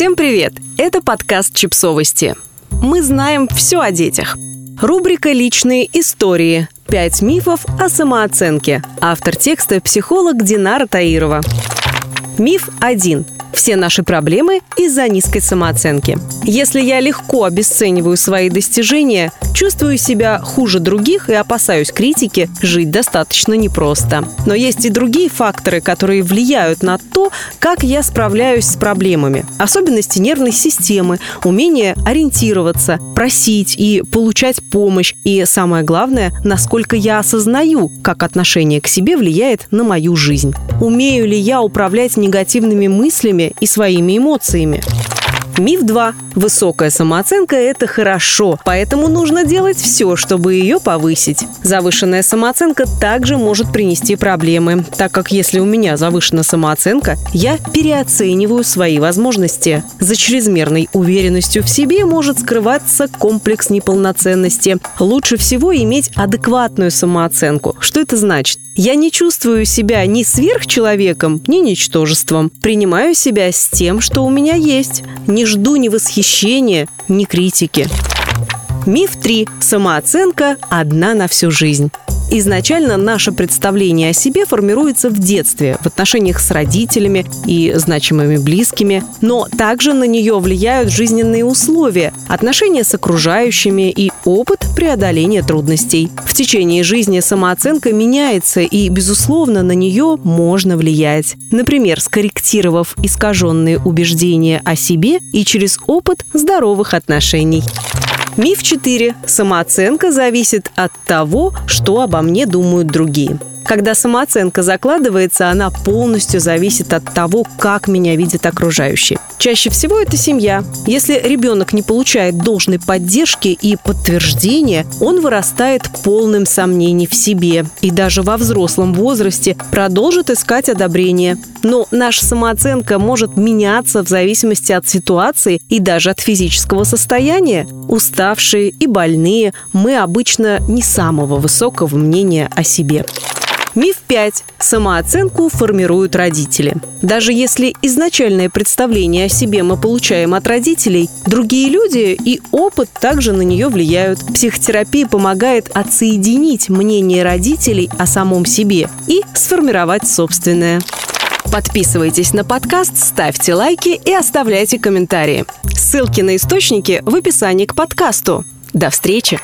Всем привет! Это подкаст «Чипсовости». Мы знаем все о детях. Рубрика «Личные истории». Пять мифов о самооценке. Автор текста – психолог Динара Таирова. Миф 1. Все наши проблемы из-за низкой самооценки. Если я легко обесцениваю свои достижения, чувствую себя хуже других и опасаюсь критики, жить достаточно непросто. Но есть и другие факторы, которые влияют на то, как я справляюсь с проблемами. Особенности нервной системы, умение ориентироваться, просить и получать помощь. И самое главное, насколько я осознаю, как отношение к себе влияет на мою жизнь. Умею ли я управлять негативными мыслями и своими эмоциями? Миф 2. Высокая самооценка – это хорошо, поэтому нужно делать все, чтобы ее повысить. Завышенная самооценка также может принести проблемы, так как если у меня завышена самооценка, я переоцениваю свои возможности. За чрезмерной уверенностью в себе может скрываться комплекс неполноценности. Лучше всего иметь адекватную самооценку. Что это значит? Я не чувствую себя ни сверхчеловеком, ни ничтожеством. Принимаю себя с тем, что у меня есть. Не жду ни восхищения, ни критики. Миф 3. Самооценка одна на всю жизнь. Изначально наше представление о себе формируется в детстве, в отношениях с родителями и значимыми близкими, но также на нее влияют жизненные условия, отношения с окружающими и опыт преодоления трудностей. В течение жизни самооценка меняется, и, безусловно, на нее можно влиять. Например, скорректировав искаженные убеждения о себе и через опыт здоровых отношений. Миф 4. Самооценка зависит от того, что обо мне думают другие. Когда самооценка закладывается, она полностью зависит от того, как меня видят окружающие. Чаще всего это семья. Если ребенок не получает должной поддержки и подтверждения, он вырастает полным сомнений в себе и даже во взрослом возрасте продолжит искать одобрение. Но наша самооценка может меняться в зависимости от ситуации и даже от физического состояния. Уставшие и больные мы обычно не самого высокого мнения о себе. Миф 5. Самооценку формируют родители. Даже если изначальное представление о себе мы получаем от родителей, другие люди и опыт также на нее влияют. Психотерапия помогает отсоединить мнение родителей о самом себе и сформировать собственное. Подписывайтесь на подкаст, ставьте лайки и оставляйте комментарии. Ссылки на источники в описании к подкасту. До встречи!